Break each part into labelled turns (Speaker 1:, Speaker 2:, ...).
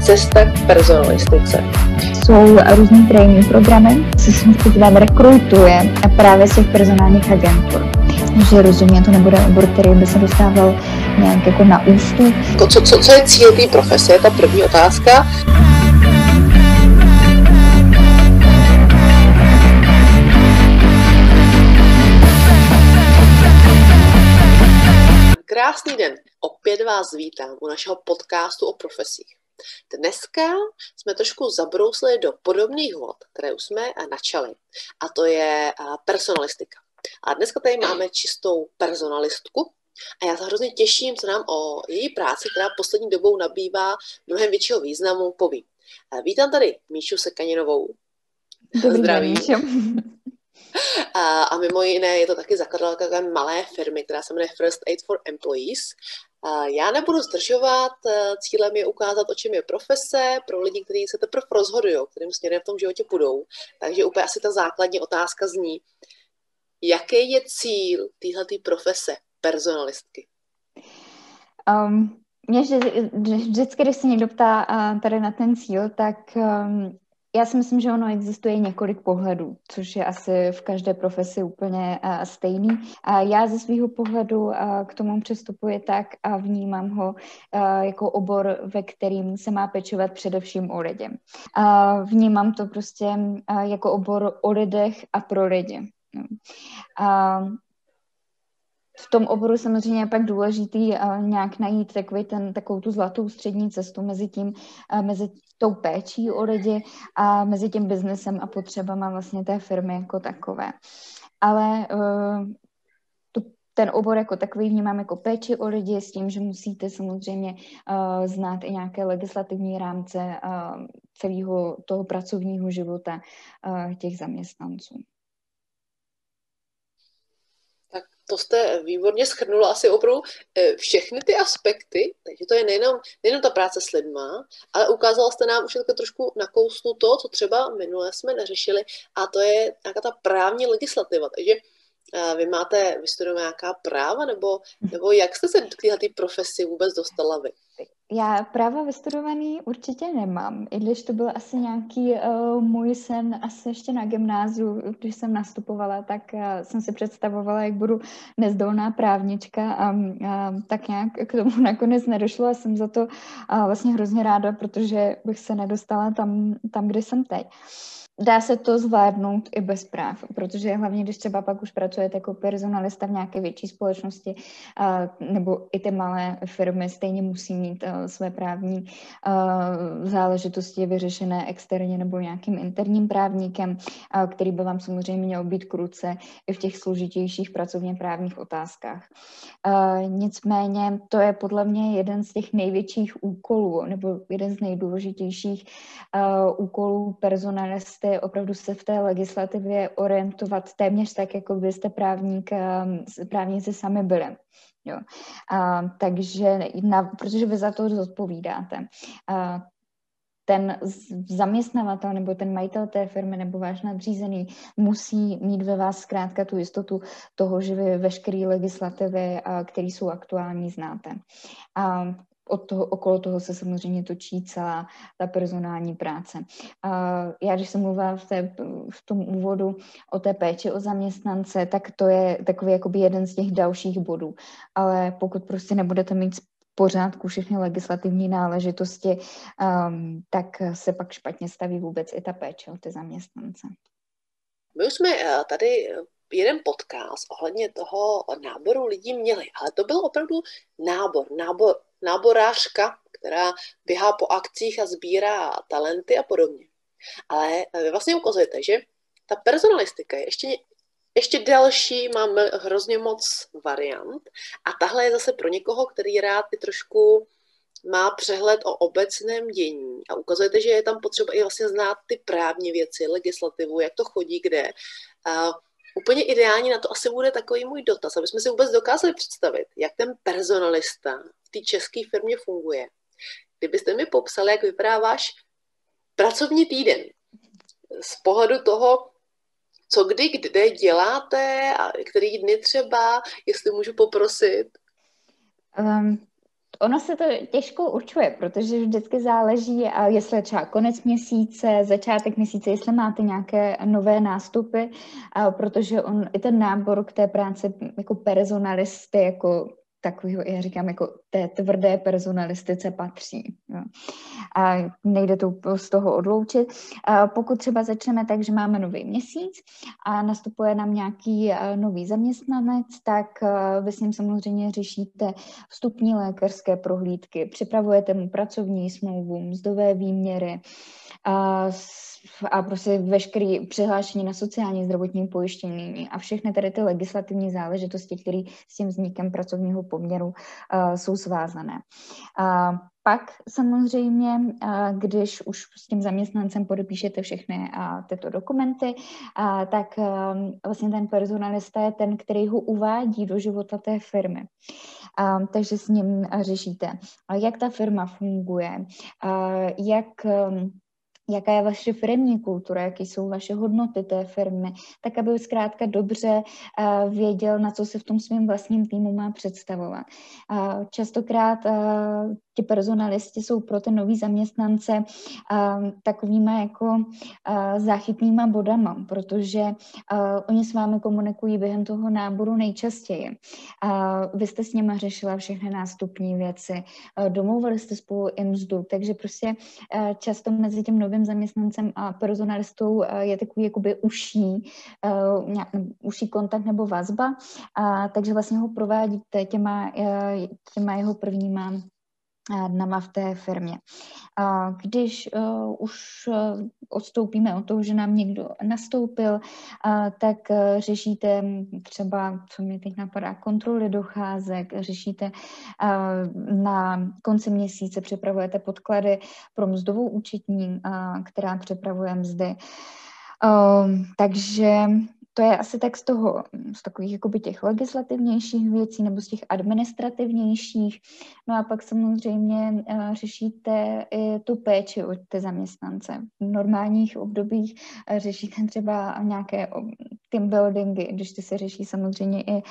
Speaker 1: Cesta k personalistice.
Speaker 2: Jsou různý trénink programy, se vám rekrutuje právě z těch personálních agentur. Že rozumím, to nebude obor, který by se dostával nějak jako na ústup.
Speaker 1: To, co, co, co je cíl té profese, je ta první otázka. Krásný den. Opět vás vítám u našeho podcastu o profesích. Dneska jsme trošku zabrousli do podobných vod, které už jsme načali. A to je personalistika. A dneska tady máme čistou personalistku. A já se hrozně těším, co nám o její práci, která poslední dobou nabývá mnohem většího významu, poví. Vítám tady Míšu Sekaninovou.
Speaker 2: Dobrý Zdraví.
Speaker 1: A, a mimo jiné je to taky zakladatelka malé firmy, která se jmenuje First Aid for Employees. Já nebudu zdržovat, e, cílem je ukázat, o čem je profese pro lidi, kteří se teprve rozhodují, kterým směrem v tom životě půjdou. Takže úplně asi ta základní otázka zní, jaký je cíl téhle profese personalistky?
Speaker 2: Um, mě vždycky, když se někdo ptá uh, tady na ten cíl, tak um, já si myslím, že ono existuje několik pohledů, což je asi v každé profesi úplně uh, stejný. A já ze svého pohledu k tomu přistupuji tak a vnímám ho jako obor, ve kterým se má pečovat především o lidi. Uh, vnímám to prostě jako obor o lidech a pro lidi. Uh, v tom oboru samozřejmě je pak důležitý uh, nějak najít takový ten, takovou tu zlatou střední cestu mezi tím, uh, mezi tou péčí o lidi a mezi tím biznesem a potřebama vlastně té firmy jako takové. Ale tu, ten obor jako takový vnímám jako péči o lidi s tím, že musíte samozřejmě uh, znát i nějaké legislativní rámce uh, celého toho pracovního života uh, těch zaměstnanců
Speaker 1: to jste výborně schrnula asi opravdu eh, všechny ty aspekty, takže to je nejenom, nejenom ta práce s lidma, ale ukázala jste nám už jako trošku na kousnu to, co třeba minule jsme neřešili, a to je nějaká ta právní legislativa. Takže eh, vy máte vystudovat nějaká práva, nebo, nebo jak jste se k této profesi vůbec dostala vy?
Speaker 2: Já práva vystudovaný určitě nemám, i když to byl asi nějaký uh, můj sen asi ještě na gymnáziu, když jsem nastupovala, tak uh, jsem si představovala, jak budu nezdolná právnička a uh, tak nějak k tomu nakonec nedošlo a jsem za to uh, vlastně hrozně ráda, protože bych se nedostala tam, tam kde jsem teď. Uh, dá se to zvládnout i bez práv, protože hlavně, když třeba pak už pracujete jako personalista v nějaké větší společnosti, nebo i ty malé firmy stejně musí mít své právní záležitosti vyřešené externě nebo nějakým interním právníkem, který by vám samozřejmě měl být kruce i v těch složitějších pracovně právních otázkách. Nicméně to je podle mě jeden z těch největších úkolů, nebo jeden z nejdůležitějších úkolů personalisty opravdu se v té legislativě orientovat téměř tak, jako byste právník, um, právníci sami byli. Jo. A, takže, na, protože vy za to zodpovídáte. A, ten zaměstnavatel nebo ten majitel té firmy nebo váš nadřízený musí mít ve vás zkrátka tu jistotu toho, že vy veškeré legislativy, které jsou aktuální, znáte. A od toho, okolo toho se samozřejmě točí celá ta personální práce. Já, když jsem mluvila v, té, v tom úvodu o té péči o zaměstnance, tak to je takový jakoby jeden z těch dalších bodů. Ale pokud prostě nebudete mít pořádku všechny legislativní náležitosti, um, tak se pak špatně staví vůbec i ta péče o ty zaměstnance.
Speaker 1: My už jsme eh, tady jeden podcast ohledně toho náboru lidí měli, ale to byl opravdu nábor, nábor náborářka, která běhá po akcích a sbírá talenty a podobně. Ale vy vlastně ukazujete, že ta personalistika je ještě, ještě delší, máme hrozně moc variant a tahle je zase pro někoho, který rád i trošku má přehled o obecném dění a ukazujete, že je tam potřeba i vlastně znát ty právní věci, legislativu, jak to chodí, kde. Úplně ideální na to asi bude takový můj dotaz, aby jsme si vůbec dokázali představit, jak ten personalista té české firmě funguje. Kdybyste mi popsali, jak vypadá váš pracovní týden z pohledu toho, co kdy, kde děláte a který dny třeba, jestli můžu poprosit?
Speaker 2: Um, ono se to těžko určuje, protože vždycky záleží, jestli je třeba konec měsíce, začátek měsíce, jestli máte nějaké nové nástupy, protože on i ten nábor k té práci jako personalisty, jako takového, já říkám, jako té tvrdé personalistice patří. A nejde to z toho odloučit. A pokud třeba začneme tak, že máme nový měsíc a nastupuje nám nějaký nový zaměstnanec, tak vy s ním samozřejmě řešíte vstupní lékařské prohlídky, připravujete mu pracovní smlouvu, mzdové výměry, a, a prostě veškeré přihlášení na sociální zdravotní pojištění a všechny tady ty legislativní záležitosti, které s tím vznikem pracovního poměru uh, jsou svázané. Uh, pak samozřejmě, když už s tím zaměstnancem podepíšete všechny tyto dokumenty, tak vlastně ten personalista je ten, který ho uvádí do života té firmy. Takže s ním řešíte, jak ta firma funguje, jak jaká je vaše firmní kultura, jaké jsou vaše hodnoty té firmy, tak aby zkrátka dobře uh, věděl, na co se v tom svém vlastním týmu má představovat. Častokrát uh, ti personalisti jsou pro ty nový zaměstnance uh, takovýma jako uh, záchytnýma bodama, protože uh, oni s vámi komunikují během toho náboru nejčastěji. Vy jste s nimi řešila všechny nástupní věci, uh, domluvili jste spolu i mzdu, takže prostě často mezi tím novým zaměstnancem a personalistou je takový jakoby uší, uší kontakt nebo vazba, takže vlastně ho provádíte těma, těma jeho prvníma dnama v té firmě. Když uh, už uh, odstoupíme od toho, že nám někdo nastoupil, tak řešíte třeba, co mi teď napadá, kontroly docházek, řešíte na konci měsíce, připravujete podklady pro mzdovou účetní, která připravuje mzdy. Takže to je asi tak z toho, z takových jakoby těch legislativnějších věcí nebo z těch administrativnějších. No a pak samozřejmě uh, řešíte i tu péči od ty zaměstnance. V normálních obdobích uh, řešíte třeba nějaké team buildingy, když ty se řeší samozřejmě i uh,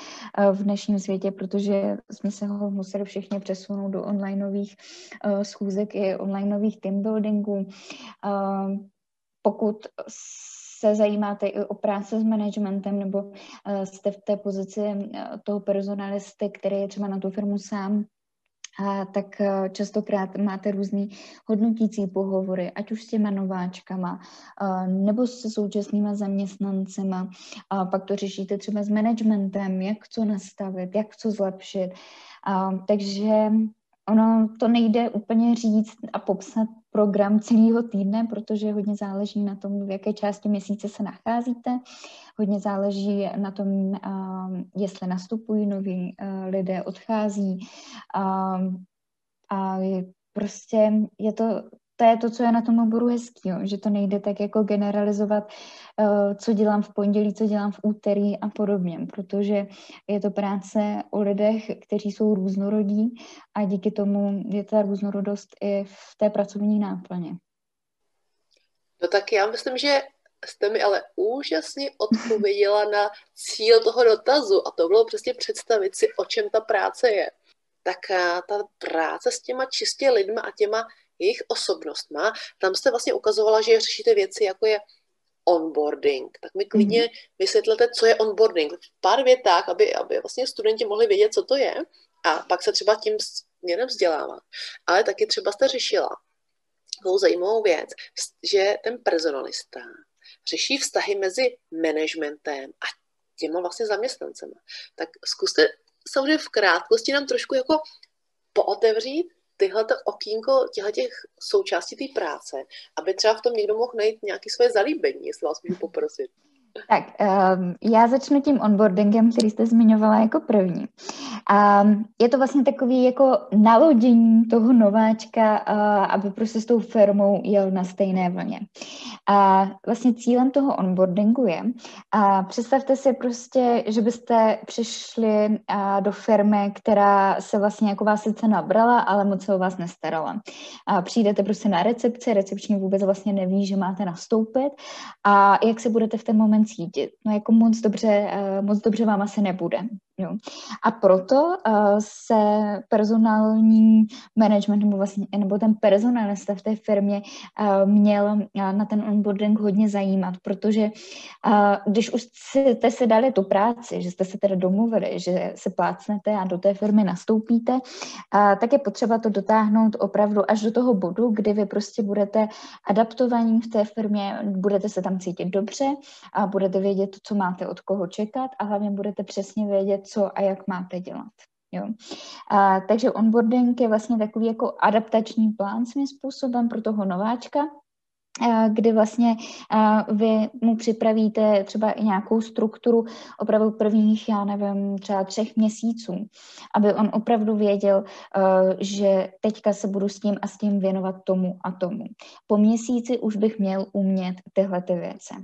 Speaker 2: v dnešním světě, protože jsme se ho museli všichni přesunout do onlineových uh, schůzek i onlineových team buildingů. Uh, pokud se zajímáte i o práci s managementem nebo eh, jste v té pozici eh, toho personalisty, který je třeba na tu firmu sám, a tak eh, častokrát máte různý hodnotící pohovory, ať už s těma nováčkama, nebo se současnýma zaměstnancema. A pak to řešíte třeba s managementem, jak co nastavit, jak co zlepšit. Takže ono to nejde úplně říct a popsat program celého týdne, protože hodně záleží na tom, v jaké části měsíce se nacházíte. Hodně záleží na tom, jestli nastupují noví lidé, odchází. A prostě je to to je to, co je na tom oboru hezký, jo, že to nejde tak jako generalizovat, uh, co dělám v pondělí, co dělám v úterý a podobně, protože je to práce o lidech, kteří jsou různorodí a díky tomu je ta různorodost i v té pracovní náplně.
Speaker 1: No tak já myslím, že jste mi ale úžasně odpověděla na cíl toho dotazu a to bylo přesně představit si, o čem ta práce je. Tak eh, ta práce s těma čistě lidma a těma jejich osobnost má. Tam jste vlastně ukazovala, že řešíte věci, jako je onboarding. Tak mi klidně mm-hmm. vysvětlete, co je onboarding. V pár větách, aby, aby vlastně studenti mohli vědět, co to je a pak se třeba tím směrem vzdělávat. Ale taky třeba jste řešila takovou zajímavou věc, že ten personalista řeší vztahy mezi managementem a těma vlastně zaměstnancema. Tak zkuste samozřejmě v krátkosti nám trošku jako pootevřít, tyhle okýnko těch součástí té práce, aby třeba v tom někdo mohl najít nějaké svoje zalíbení, jestli vás můžu poprosit.
Speaker 2: Tak, um, já začnu tím onboardingem, který jste zmiňovala jako první. Um, je to vlastně takový jako nalodění toho nováčka, uh, aby prostě s tou firmou jel na stejné vlně. A vlastně cílem toho onboardingu je, a představte si prostě, že byste přišli uh, do firmy, která se vlastně jako vás sice nabrala, ale moc se o vás nestarala. A přijdete prostě na recepci, recepční vůbec vlastně neví, že máte nastoupit a jak se budete v ten moment cítit. No jako moc dobře, uh, moc dobře vám asi nebude. Jo. A proto uh, se personální management nebo, vlastně, nebo ten personalista v té firmě uh, měl uh, na ten onboarding hodně zajímat, protože uh, když už jste si dali tu práci, že jste se teda domluvili, že se plácnete a do té firmy nastoupíte, uh, tak je potřeba to dotáhnout opravdu až do toho bodu, kdy vy prostě budete adaptovaní v té firmě, budete se tam cítit dobře a budete vědět, co máte od koho čekat a hlavně budete přesně vědět, co a jak máte dělat. Jo. A, takže onboarding je vlastně takový jako adaptační plán svým způsobem pro toho nováčka, kdy vlastně vy mu připravíte třeba i nějakou strukturu opravdu prvních, já nevím, třeba třech měsíců, aby on opravdu věděl, že teďka se budu s tím a s tím věnovat tomu a tomu. Po měsíci už bych měl umět tyhle ty věci.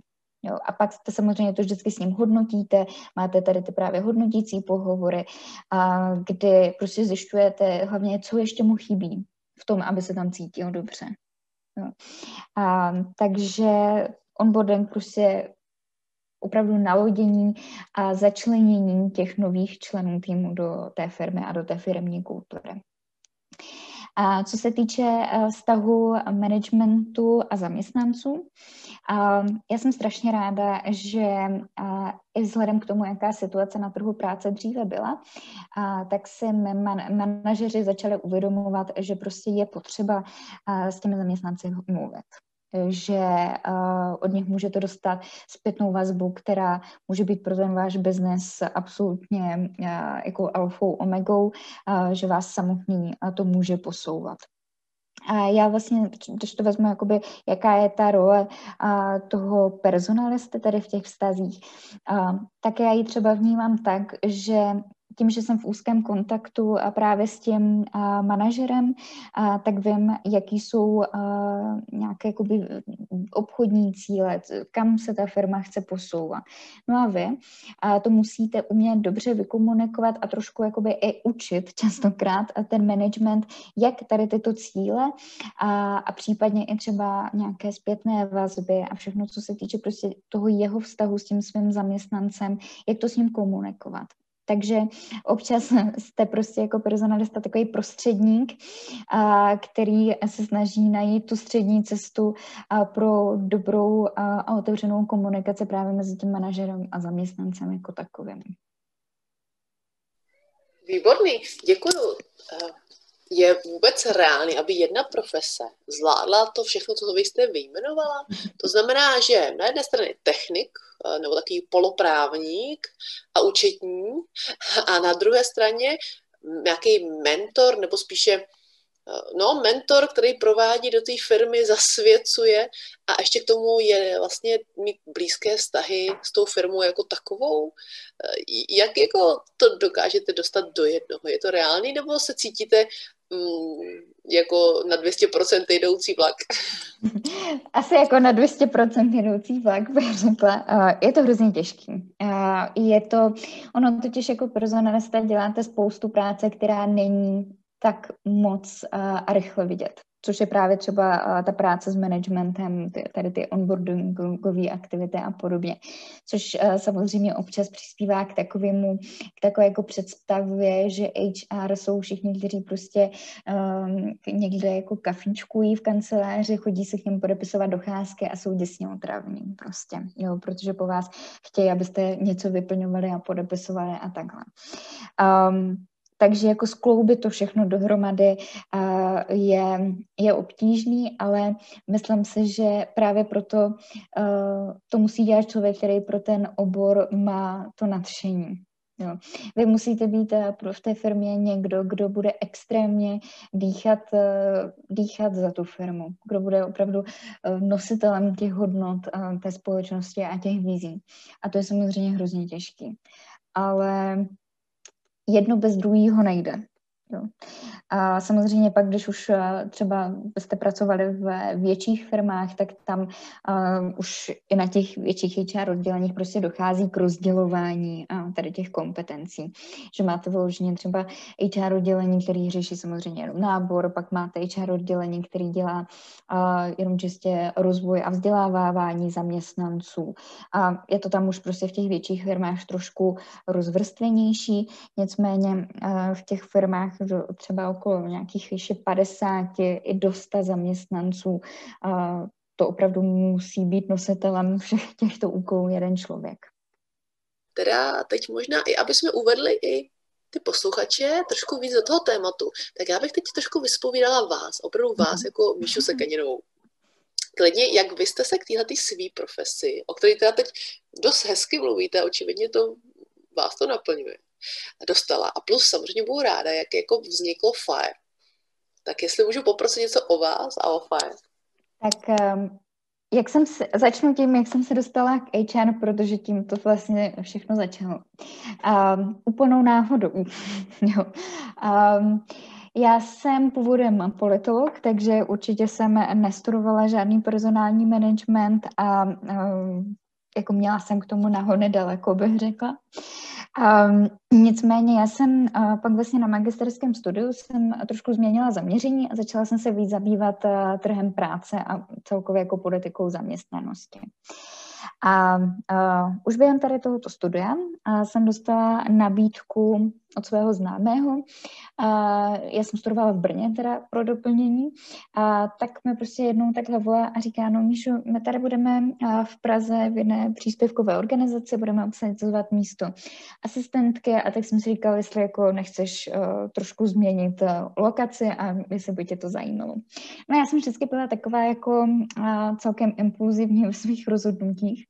Speaker 2: Jo, a pak to samozřejmě to vždycky s ním hodnotíte, máte tady ty právě hodnotící pohovory, a kdy prostě zjišťujete hlavně, co ještě mu chybí v tom, aby se tam cítil dobře. Jo. A, takže onboarding prostě opravdu nalodění a začlenění těch nových členů týmu do té firmy a do té firmní kultury. A co se týče eh, vztahu managementu a zaměstnanců, já jsem strašně ráda, že i vzhledem k tomu, jaká situace na trhu práce dříve byla, tak si man- manažeři začali uvědomovat, že prostě je potřeba s těmi zaměstnanci mluvit že uh, od nich můžete dostat zpětnou vazbu, která může být pro ten váš biznes absolutně uh, jako alfou omegou, že vás samotný uh, to může posouvat. A já vlastně, když to vezmu, jakoby, jaká je ta role a, toho personalisty tady v těch vztazích, a, tak já ji třeba vnímám tak, že tím, že jsem v úzkém kontaktu a právě s tím a, manažerem, a, tak vím, jaký jsou nějaké jakoby, obchodní cíle, kam se ta firma chce posouvat. No a vy to musíte umět dobře vykomunikovat a trošku jakoby i učit častokrát ten management, jak tady tyto cíle a, a případně i třeba nějaké zpětné vazby a všechno, co se týče prostě toho jeho vztahu s tím svým zaměstnancem, jak to s ním komunikovat. Takže občas jste prostě jako personalista takový prostředník, který se snaží najít tu střední cestu pro dobrou a otevřenou komunikaci právě mezi tím manažerem a zaměstnancem jako takovým.
Speaker 1: Výborný, děkuju. Je vůbec reálný, aby jedna profese zvládla to všechno, co vy jste vyjmenovala? To znamená, že na jedné straně technik, Eh, nebo takový poloprávník a účetní a na druhé straně nějaký mentor nebo spíše eh, no, mentor, který provádí do té firmy, zasvěcuje a ještě k tomu je vlastně mít blízké vztahy s tou firmou jako takovou. Eh, jak jako to dokážete dostat do jednoho? Je to reálný nebo se cítíte mm, jako na 200% jdoucí vlak?
Speaker 2: Asi jako na 200% jdoucí vlak, bych řekla. Je to hrozně těžký. Je to, ono totiž jako personalista děláte spoustu práce, která není tak moc a rychle vidět což je právě třeba ta práce s managementem, tady ty onboardingové aktivity a podobně, což samozřejmě občas přispívá k takovému, k takové jako představě, že HR jsou všichni, kteří prostě um, někde jako kafíčkují v kanceláři, chodí se k něm podepisovat docházky a jsou děsně otravní prostě, jo, protože po vás chtějí, abyste něco vyplňovali a podepisovali a takhle. Um, takže jako skloubit to všechno dohromady je, je obtížný, ale myslím si, že právě proto to musí dělat člověk, který pro ten obor má to nadšení. Jo. Vy musíte být v té firmě někdo, kdo bude extrémně dýchat, dýchat za tu firmu, kdo bude opravdu nositelem těch hodnot té společnosti a těch vizí. A to je samozřejmě hrozně těžký. Ale jedno bez druhého nejde. Jo. A samozřejmě pak, když už eh, třeba jste pracovali v větších firmách, tak tam uh, už i na těch větších HR odděleních prostě dochází k rozdělování uh, tady těch kompetencí. Že máte vyloženě třeba HR oddělení, který řeší samozřejmě jenom nábor, pak máte HR oddělení, který dělá uh, jenom čistě rozvoj a vzdělávání zaměstnanců. A je to tam už prostě v těch větších firmách trošku rozvrstvenější, nicméně uh, v těch firmách třeba okolo nějakých výše 50 i do 100 zaměstnanců. To opravdu musí být nositelem všech těchto úkolů jeden člověk.
Speaker 1: Teda teď možná i, aby jsme uvedli i ty posluchače trošku víc do toho tématu, tak já bych teď trošku vyspovídala vás, opravdu vás, jako Míšu Sekeninovou. Klidně, jak vy jste se k téhle svý profesi, o které teda teď dost hezky mluvíte, očividně to vás to naplňuje dostala. A plus samozřejmě budu ráda, jak jako vzniklo FIRE. Tak jestli můžu poprosit něco o vás a o FIRE.
Speaker 2: Tak um, jak jsem se, začnu tím, jak jsem se dostala k HR, protože tím to vlastně všechno začalo. Um, úplnou náhodou. jo. Um, já jsem původem politolog, takže určitě jsem nestudovala žádný personální management a um, jako měla jsem k tomu nahodně daleko, bych řekla. Um, nicméně já jsem uh, pak vlastně na magisterském studiu jsem trošku změnila zaměření a začala jsem se víc zabývat uh, trhem práce a celkově jako politikou zaměstnanosti. A uh, už během tady tohoto studia uh, jsem dostala nabídku od svého známého. A já jsem studovala v Brně teda pro doplnění a tak mi prostě jednou takhle volá a říká, no Míšu, my tady budeme v Praze v jedné příspěvkové organizaci, budeme obsazovat místo asistentky a tak jsem si říkala, jestli jako nechceš uh, trošku změnit uh, lokaci a jestli by tě to zajímalo. No já jsem vždycky byla taková jako uh, celkem impulzivní v svých rozhodnutích,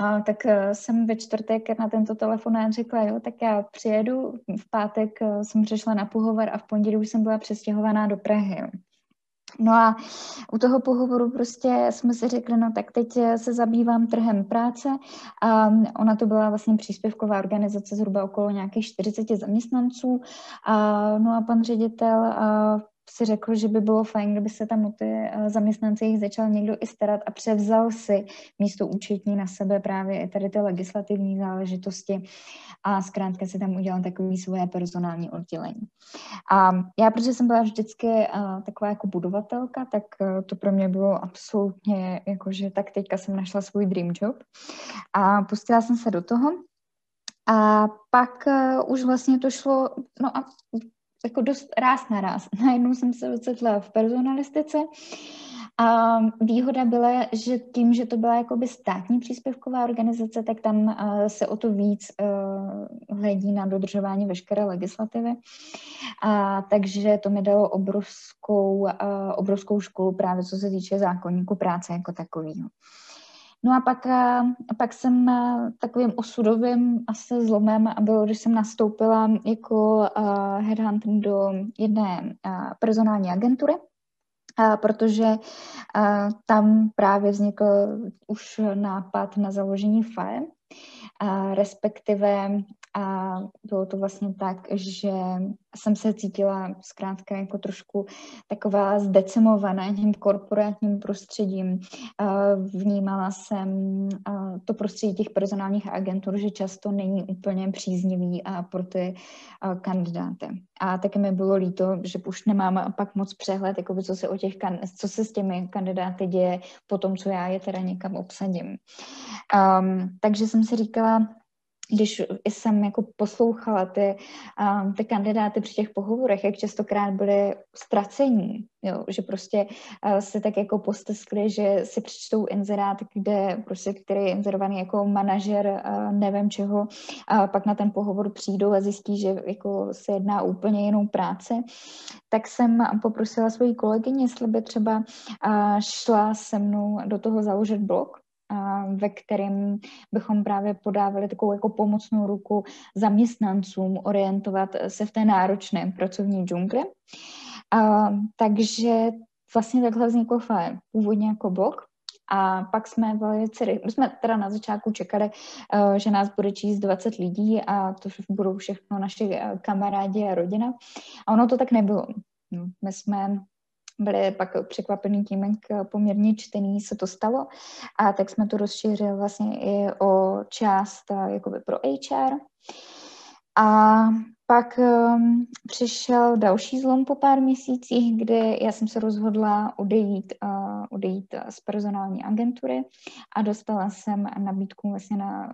Speaker 2: uh, tak uh, jsem ve čtvrtek na tento telefonát řekla, jo, tak já přijedu, v pátek eh, jsem přišla na pohovor a v pondělí už jsem byla přestěhovaná do Prahy. No a u toho pohovoru prostě jsme si řekli, no tak teď eh, se zabývám trhem práce. A ona to byla vlastně příspěvková organizace zhruba okolo nějakých 40 zaměstnanců. A, no a pan ředitel a si řekl, že by bylo fajn, kdyby se tam o ty eh, zaměstnance jich začal někdo i starat a převzal si místo účetní na sebe právě i tady ty legislativní záležitosti a zkrátka si tam udělal takový svoje personální oddělení. A já, protože jsem byla vždycky uh, taková jako budovatelka, tak uh, to pro mě bylo absolutně jako, že tak teďka jsem našla svůj dream job a pustila jsem se do toho a pak už vlastně to šlo, no a jako dost ráz na ráz. Najednou jsem se ocitla v personalistice a výhoda byla, že tím, že to byla jakoby státní příspěvková organizace, tak tam uh, se o to víc uh, hledí na dodržování veškeré legislativy. A, takže to mi dalo obrovskou, uh, obrovskou školu právě co se týče zákonníku práce jako takového. No a pak, pak jsem takovým osudovým asi zlomem bylo, když jsem nastoupila jako headhunter do jedné personální agentury, protože tam právě vznikl už nápad na založení FAE, respektive a bylo to vlastně tak, že jsem se cítila zkrátka jako trošku taková zdecimovaná tím korporátním prostředím. Vnímala jsem to prostředí těch personálních agentur, že často není úplně příznivý a pro ty kandidáty. A taky mi bylo líto, že už nemám pak moc přehled, jakoby, co, se o těch, co se s těmi kandidáty děje po tom, co já je teda někam obsadím. Um, takže jsem si říkala, když jsem jako poslouchala ty, um, ty kandidáty při těch pohovorech, jak častokrát byly ztracení, jo, že prostě uh, se tak jako posteskli, že si přečtou inzerát, kde prostě, který je inzerovaný jako manažer uh, nevím čeho, a pak na ten pohovor přijdou a zjistí, že jako se jedná úplně jinou práce, tak jsem poprosila svoji kolegyni, jestli by třeba uh, šla se mnou do toho založit blog, ve kterém bychom právě podávali takovou jako pomocnou ruku zaměstnancům orientovat se v té náročné pracovní džungli. A, takže vlastně takhle vznikl FAE, původně jako blog, A pak jsme velice, my jsme teda na začátku čekali, uh, že nás bude číst 20 lidí a to budou všechno naši kamarádi a rodina. A ono to tak nebylo. No, my jsme byli pak překvapený tím, jak poměrně čtený se to stalo. A tak jsme to rozšířili vlastně i o část jakoby pro HR. A pak um, přišel další zlom po pár měsících, kdy já jsem se rozhodla odejít, uh, odejít z personální agentury a dostala jsem nabídku vlastně na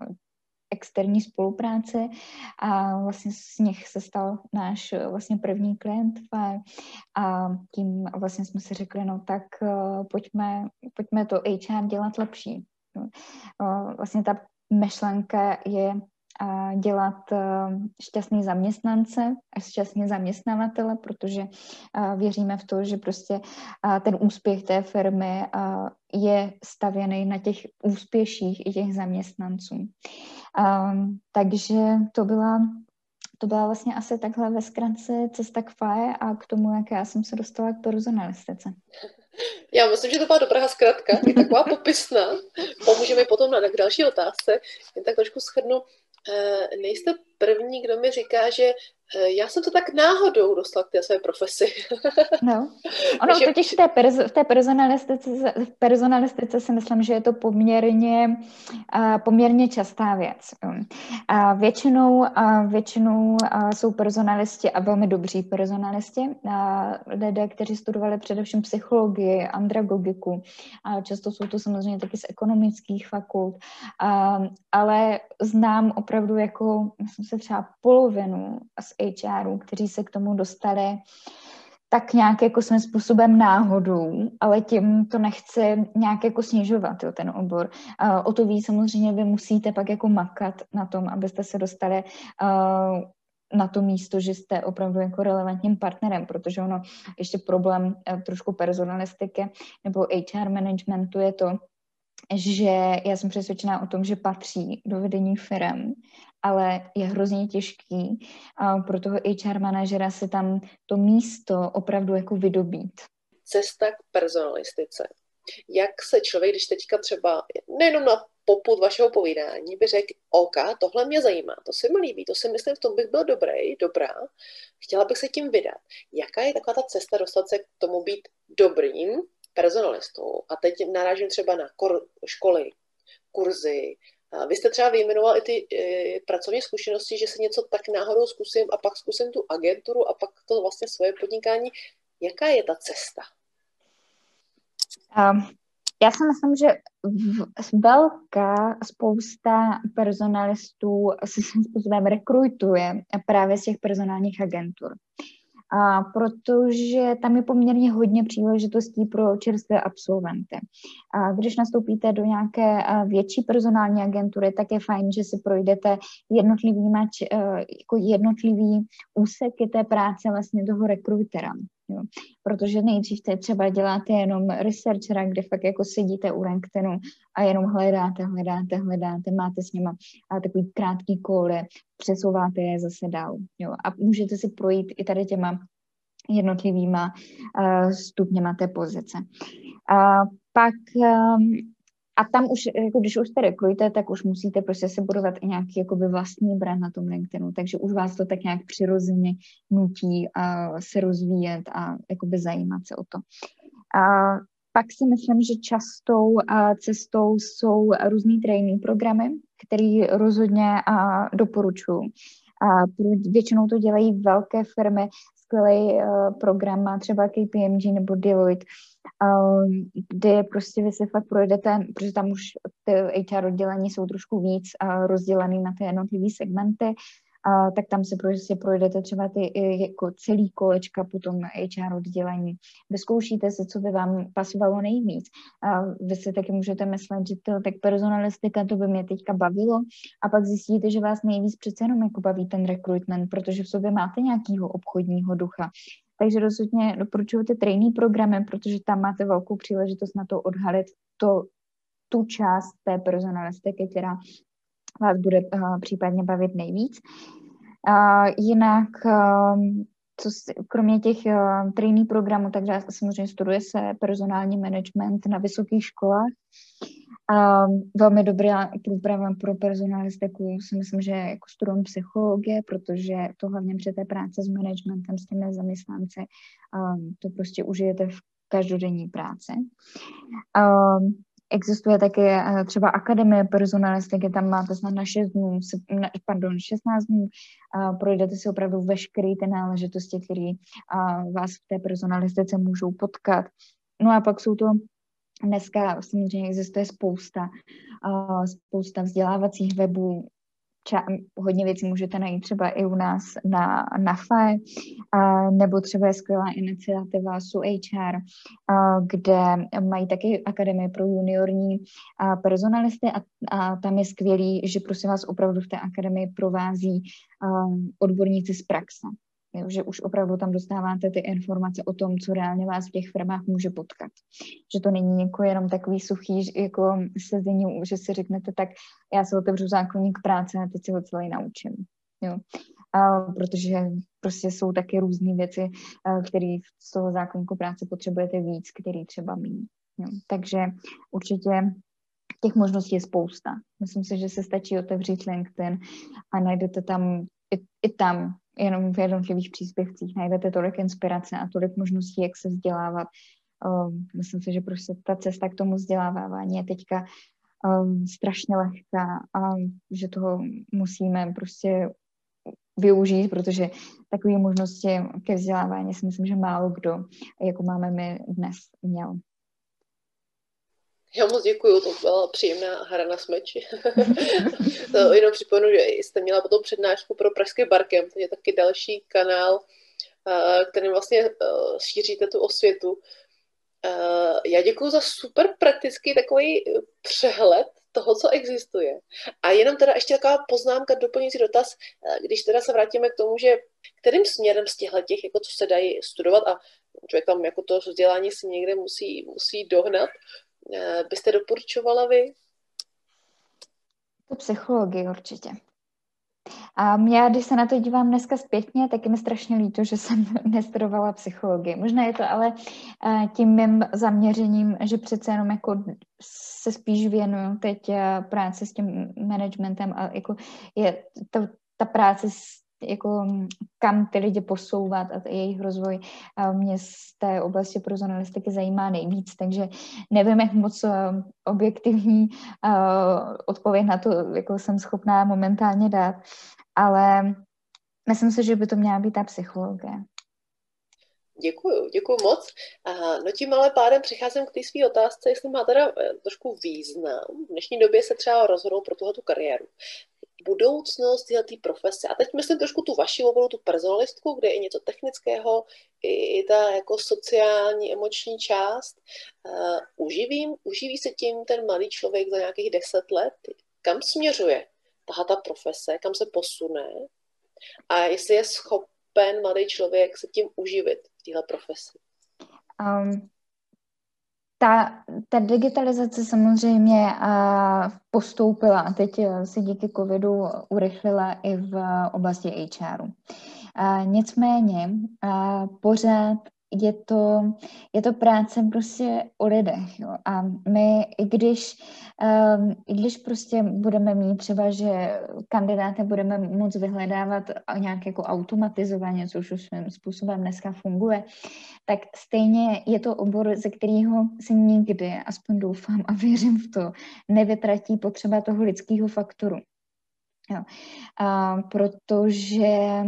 Speaker 2: externí spolupráce a vlastně z nich se stal náš vlastně první klient a tím vlastně jsme si řekli, no tak uh, pojďme, pojďme to HR dělat lepší. Uh, vlastně ta myšlenka je a dělat šťastný zaměstnance a šťastný zaměstnavatele, protože věříme v to, že prostě ten úspěch té firmy je stavěný na těch úspěších i těch zaměstnanců. Takže to byla to byla vlastně asi takhle ve zkratce cesta k FAE a k tomu, jak já jsem se dostala k personalistice.
Speaker 1: Já myslím, že to byla dobrá zkratka, je taková popisná. Pomůže mi potom na, k další otázce. Jen tak trošku shrnu. E, nejste první, kdo mi říká, že Eh, já jsem to tak náhodou dostala k té své profesi.
Speaker 2: no. Ono že... totiž v té, perz, v té personalistice, v personalistice si myslím, že je to poměrně, uh, poměrně častá věc. A většinou, uh, většinou uh, jsou personalisti a velmi dobří personalisti, uh, lidé, kteří studovali především psychologii, andragogiku, a často jsou to samozřejmě taky z ekonomických fakult, uh, ale znám opravdu jako, myslím se třeba polovinu z HRů, kteří se k tomu dostali tak nějak jako svým způsobem náhodou, ale tím to nechci nějak jako snižovat, jo, ten obor. Uh, o to víc samozřejmě vy musíte pak jako makat na tom, abyste se dostali uh, na to místo, že jste opravdu jako relevantním partnerem, protože ono ještě problém uh, trošku personalistiky nebo HR managementu je to, že já jsem přesvědčená o tom, že patří do vedení firm, ale je hrozně těžký a pro toho HR manažera se tam to místo opravdu jako vydobít.
Speaker 1: Cesta k personalistice. Jak se člověk, když teďka třeba nejenom na poput vašeho povídání by řekl, OK, tohle mě zajímá, to se mi líbí, to si myslím, v tom bych byl dobrý, dobrá, chtěla bych se tím vydat. Jaká je taková ta cesta dostat se k tomu být dobrým personalistou? A teď narážím třeba na kor- školy, kurzy, vy jste třeba vyjmenoval i ty e, pracovní zkušenosti, že se něco tak náhodou zkusím a pak zkusím tu agenturu a pak to vlastně svoje podnikání. Jaká je ta cesta?
Speaker 2: Um, já si myslím, že velká spousta personalistů se svým způsobem rekrutuje právě z těch personálních agentur a protože tam je poměrně hodně příležitostí pro čerstvé absolventy. A když nastoupíte do nějaké větší personální agentury, tak je fajn, že si projdete jednotlivý, mač, e, jako jednotlivý úseky té práce vlastně toho rekrutera. Jo. Protože nejdřív te třeba děláte jenom researchera, kde fakt jako sedíte u LinkedInu a jenom hledáte, hledáte, hledáte, máte s nima a takový krátký koly, přesouváte je zase dál. Jo. A můžete si projít i tady těma jednotlivýma uh, stupněma té pozice. A pak um, a tam už, jako když už jste rekrujete, tak už musíte prostě se budovat i nějaký jakoby vlastní brand na tom LinkedInu, takže už vás to tak nějak přirozeně nutí a se rozvíjet a jakoby zajímat se o to. A pak si myslím, že častou cestou jsou různý training programy, které rozhodně doporučuji. A většinou to dělají velké firmy, skvělý program má třeba KPMG nebo Deloitte, Um, kde prostě vy se fakt projedete, protože tam už ty HR oddělení jsou trošku víc uh, rozdělený na ty jednotlivé segmenty, uh, tak tam se prostě projedete třeba ty jako celý kolečka potom HR oddělení. Vyzkoušíte se, co by vám pasovalo nejvíc. Uh, vy si taky můžete myslet, že to, tak personalistika, to by mě teďka bavilo a pak zjistíte, že vás nejvíc přece jenom jako baví ten recruitment, protože v sobě máte nějakýho obchodního ducha, takže rozhodně doporučuji ty trainee programy, protože tam máte velkou příležitost na to odhalit to, tu část té personalistiky, která vás bude uh, případně bavit nejvíc. Uh, jinak um, co, kromě těch uh, trainee programů, takže samozřejmě studuje se personální management na vysokých školách. Um, velmi dobrá průprava pro personalistiku si myslím, že jako studujem psychologie, protože to hlavně při té práce s managementem, s těmi zaměstnanci, to prostě užijete v každodenní práci. Existuje také uh, třeba akademie personalistiky, tam máte snad na 6 dnů, pardon, 16 dnů, projdete si opravdu veškeré ty náležitosti, které vás v té personalistice můžou potkat. No a pak jsou to Dneska samozřejmě existuje spousta, spousta vzdělávacích webů, ča- hodně věcí můžete najít třeba i u nás na, na FAE, uh, nebo třeba je skvělá iniciativa SUHR, uh, kde mají taky akademie pro juniorní uh, personalisty a, a tam je skvělý, že prosím vás opravdu v té akademii provází uh, odborníci z praxe jo, že už opravdu tam dostáváte ty informace o tom, co reálně vás v těch firmách může potkat. Že to není jako jenom takový suchý jako sezení, že si řeknete, tak já si otevřu zákonník práce a teď si ho celý naučím. Jo. A protože prostě jsou taky různé věci, které z toho zákonníku práce potřebujete víc, který třeba. Jo. Takže určitě těch možností je spousta. Myslím si, že se stačí otevřít LinkedIn a najdete tam i, i tam jenom v jednotlivých příspěvcích najdete tolik inspirace a tolik možností, jak se vzdělávat. Um, myslím si, že prostě ta cesta k tomu vzdělávání je teďka um, strašně lehká a že toho musíme prostě využít, protože takové možnosti ke vzdělávání si myslím, že málo kdo, jako máme my dnes, měl.
Speaker 1: Já moc děkuju, to byla příjemná hra na smeči. to jenom připomenu, že jste měla potom přednášku pro Pražský barkem, to je taky další kanál, kterým vlastně eh, šíříte tu osvětu. Já děkuji za super praktický takový přehled toho, co existuje. A jenom teda ještě taková poznámka, doplňující dotaz, když teda se vrátíme k tomu, že kterým směrem z těchto těch, jako co se dají studovat a člověk tam jako to vzdělání si někde musí, musí dohnat, byste doporučovala vy?
Speaker 2: To psychologii určitě. A já, když se na to dívám dneska zpětně, tak je mi strašně líto, že jsem nestudovala psychologii. Možná je to ale eh, tím mým zaměřením, že přece jenom jako se spíš věnuju teď eh, práci s tím managementem a jako je to, ta práce s jako mm, kam ty lidi posouvat a jejich rozvoj mě z té oblasti pro žurnalistiky zajímá nejvíc, takže nevím, jak moc objektivní odpověď na to jako jsem schopná momentálně dát, ale myslím si, že by to měla být ta psychologie.
Speaker 1: Děkuju, děkuju moc. No tím ale pádem přicházím k té své otázce, jestli má teda eh, trošku význam v dnešní době se třeba rozhodnout pro tuhle kariéru budoucnost této profese. A teď myslím trošku tu vaši oboru, tu personalistku, kde je něco technického, i, i ta jako sociální, emoční část. Uh, uživím, uživí se tím ten malý člověk za nějakých deset let? Kam směřuje tahle ta profese, kam se posune? A jestli je schopen mladý člověk se tím uživit v téhle profesi? Um,
Speaker 2: ta, ta digitalizace samozřejmě uh, postoupila a teď eh, se díky covidu urychlila i v oblasti HR. Uh, nicméně pořád je to, je to práce prostě o lidech. Jo. A my, i když, um, i když prostě budeme mít třeba, že kandidáty budeme moc vyhledávat nějak jako automatizovaně, což už svým způsobem dneska funguje, tak stejně je to obor, ze kterého se nikdy, aspoň doufám a věřím v to, nevytratí potřeba toho lidského faktoru. Jo. A, protože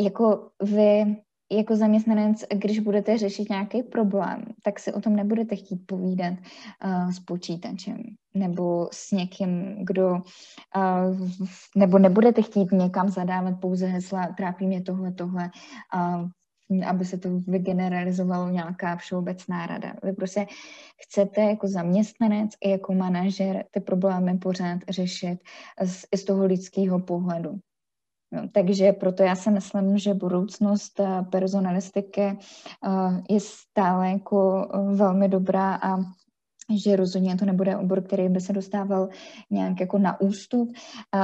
Speaker 2: jako vy jako zaměstnanec, když budete řešit nějaký problém, tak si o tom nebudete chtít povídat uh, s počítačem nebo s někým, kdo, uh, nebo nebudete chtít někam zadávat pouze hesla, trápí mě tohle, tohle, uh, aby se to vygeneralizovalo nějaká všeobecná rada. Vy prostě chcete jako zaměstnanec i jako manažer ty problémy pořád řešit z, z toho lidského pohledu. No, takže proto já si myslím, že budoucnost eh, personalistiky eh, je stále jako eh, velmi dobrá a že rozhodně to nebude obor, který by se dostával nějak jako na ústup.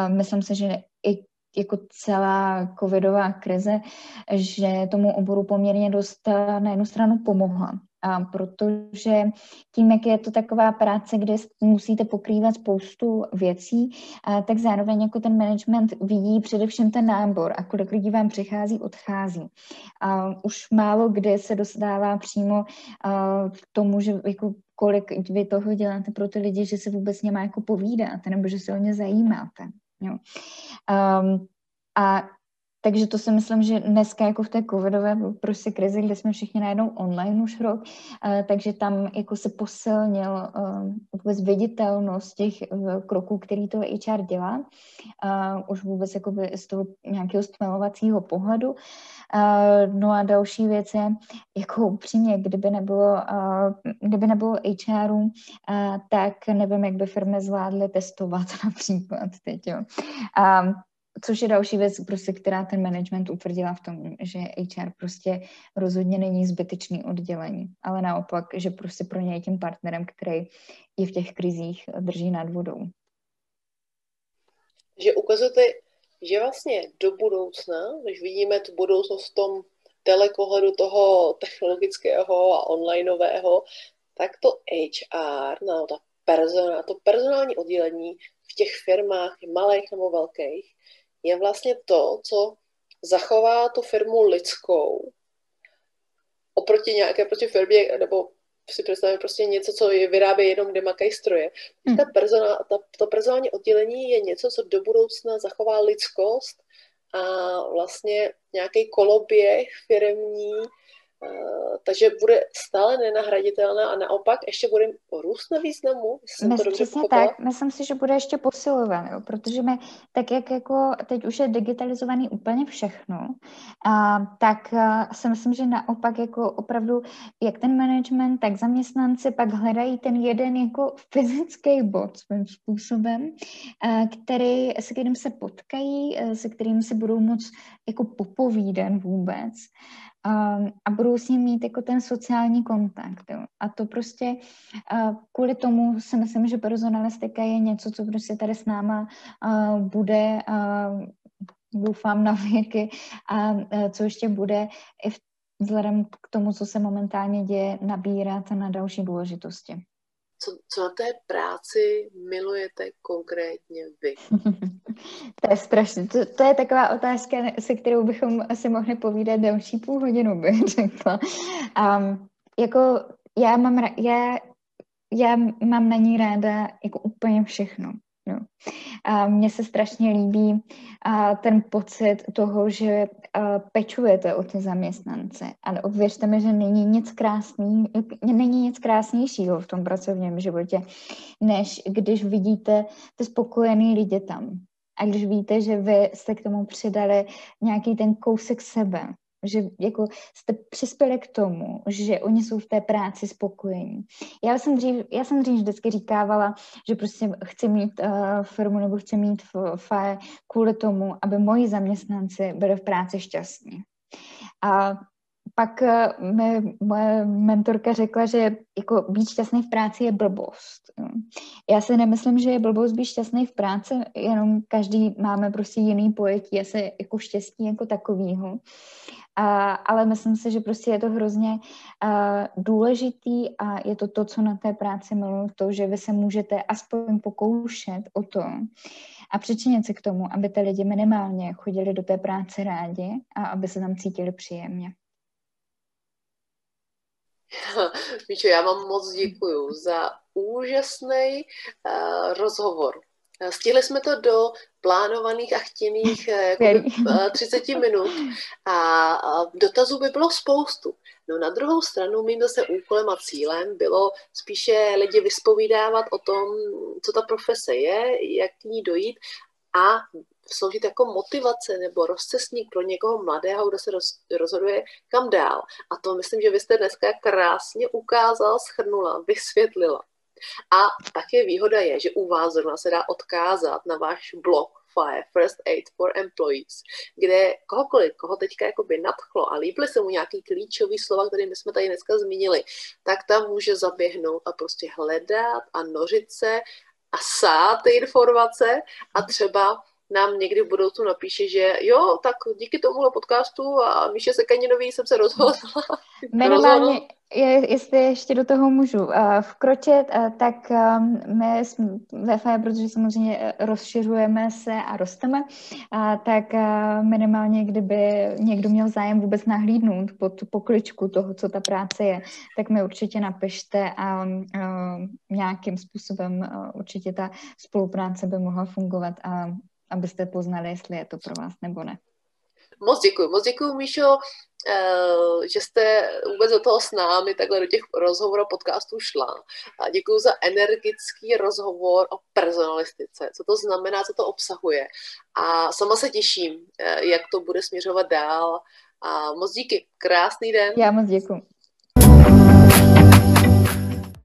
Speaker 2: Myslím si, že i jako celá covidová krize, že tomu oboru poměrně dost na jednu stranu pomohla. Protože tím, jak je to taková práce, kde musíte pokrývat spoustu věcí, tak zároveň jako ten management vidí především ten nábor a kolik lidí vám přichází, odchází. Už málo kde se dostává přímo k tomu, že jako kolik vy toho děláte pro ty lidi, že se vůbec něma jako povídáte nebo že se o ně zajímáte. Jo. Um, a takže to si myslím, že dneska jako v té covidové prostě krizi, kde jsme všichni najednou online už rok, uh, takže tam jako se posilnil uh, vůbec viditelnost těch uh, kroků, který to HR dělá, už vůbec jako z toho nějakého stmelovacího pohledu. No a další věc je, jako upřímně, kdyby nebylo, kdyby nebylo HRu, tak nevím, jak by firmy zvládly testovat například teď, jo. Což je další věc, prostě, která ten management utvrdila v tom, že HR prostě rozhodně není zbytečný oddělení, ale naopak, že prostě pro něj tím partnerem, který je v těch krizích drží nad vodou.
Speaker 1: Že ukazujete, že vlastně do budoucna, když vidíme tu budoucnost v tom telekohledu toho technologického a onlineového, tak to HR, no, ta personál, to personální oddělení v těch firmách, malých nebo velkých, je vlastně to, co zachová tu firmu lidskou oproti nějaké proti firmě, nebo si představím prostě něco, co je vyrábí jenom, kde makají stroje. Hmm. Ta personál, ta, to personální oddělení je něco, co do budoucna zachová lidskost a vlastně nějaký koloběh firmní takže bude stále nenahraditelná a naopak ještě bude růst na významu.
Speaker 2: Jsem to přesně tak, myslím si, že bude ještě posilovat, jo, protože my, tak jak jako teď už je digitalizovaný úplně všechno, a, tak a, si myslím, že naopak jako opravdu jak ten management, tak zaměstnanci pak hledají ten jeden jako fyzický bod svým způsobem, a, který, se kterým se potkají, a, se kterým se budou moc jako popovídat vůbec a, a budou s ním mít jako ten sociální kontakt. Jo. A to prostě a kvůli tomu si myslím, že personalistika je něco, co prostě tady s náma a, bude a, doufám na věky a, co ještě bude i v, vzhledem k tomu, co se momentálně děje, nabírat na další důležitosti
Speaker 1: co, co na té práci milujete konkrétně vy?
Speaker 2: to je strašně, to, to je taková otázka, se kterou bychom asi mohli povídat další půl hodinu, bych řekla. Um, jako já mám, já, já mám na ní ráda jako úplně všechno. No. A mně se strašně líbí a ten pocit toho, že a pečujete o ty zaměstnance. A věřte mi, že není nic krásný, není nic krásnějšího v tom pracovním životě, než když vidíte ty spokojený lidi tam. A když víte, že vy jste k tomu přidali nějaký ten kousek sebe, že jako jste přispěli k tomu, že oni jsou v té práci spokojení. Já jsem dřív, já jsem dřív vždycky říkávala, že prostě chci mít uh, firmu nebo chci mít FAE kvůli tomu, aby moji zaměstnanci byli v práci šťastní. A pak uh, mi moje mentorka řekla, že jako být šťastný v práci je blbost. Já si nemyslím, že je blbost být šťastný v práci, jenom každý máme prostě jiný pojetí asi jako štěstí jako takovýho. A, ale myslím si, že prostě je to hrozně uh, důležitý a je to to, co na té práci miluji, to, že vy se můžete aspoň pokoušet o to a přičinit se k tomu, aby ty lidi minimálně chodili do té práce rádi a aby se tam cítili příjemně.
Speaker 1: Míčo, já vám moc děkuji za úžasný uh, rozhovor. Stihli jsme to do plánovaných a chtěných eh, jakoby, 30 eh, minut a dotazů by bylo spoustu. No na druhou stranu mým zase úkolem a cílem bylo spíše lidi vyspovídávat o tom, co ta profese je, jak k ní dojít a sloužit jako motivace nebo rozcestník pro někoho mladého, kdo se roz, rozhoduje kam dál. A to myslím, že vy jste dneska krásně ukázal, schrnula, vysvětlila. A také výhoda je, že u vás zrovna se dá odkázat na váš blog FIRE, First Aid for Employees, kde kohokoliv, koho teďka jakoby nadchlo a líbily se mu nějaký klíčový slova, které my jsme tady dneska zmínili, tak tam může zaběhnout a prostě hledat a nořit se a sát ty informace a třeba nám někdy v budoucnu napíše, že jo, tak díky tomuhle podcastu a Míše Sekaninový jsem se rozhodla.
Speaker 2: Minimálně, je, jestli ještě do toho můžu uh, vkročit, uh, tak um, my jsme ve FAE, protože samozřejmě eh, rozšiřujeme se a rosteme, tak minimálně kdyby někdo měl zájem vůbec nahlídnout pod tu pokličku toho, co ta práce je, tak mi určitě napište a uh, nějakým způsobem určitě ta spolupráce by mohla fungovat a abyste poznali, jestli je to pro vás nebo ne.
Speaker 1: Moc děkuji, moc děkuji, Míšo, eh, že jste vůbec do toho s námi takhle do těch rozhovorů podcastů šla. A děkuji za energický rozhovor o personalistice, co to znamená, co to obsahuje. A sama se těším, eh, jak to bude směřovat dál. A moc díky, krásný den.
Speaker 2: Já moc děkuji.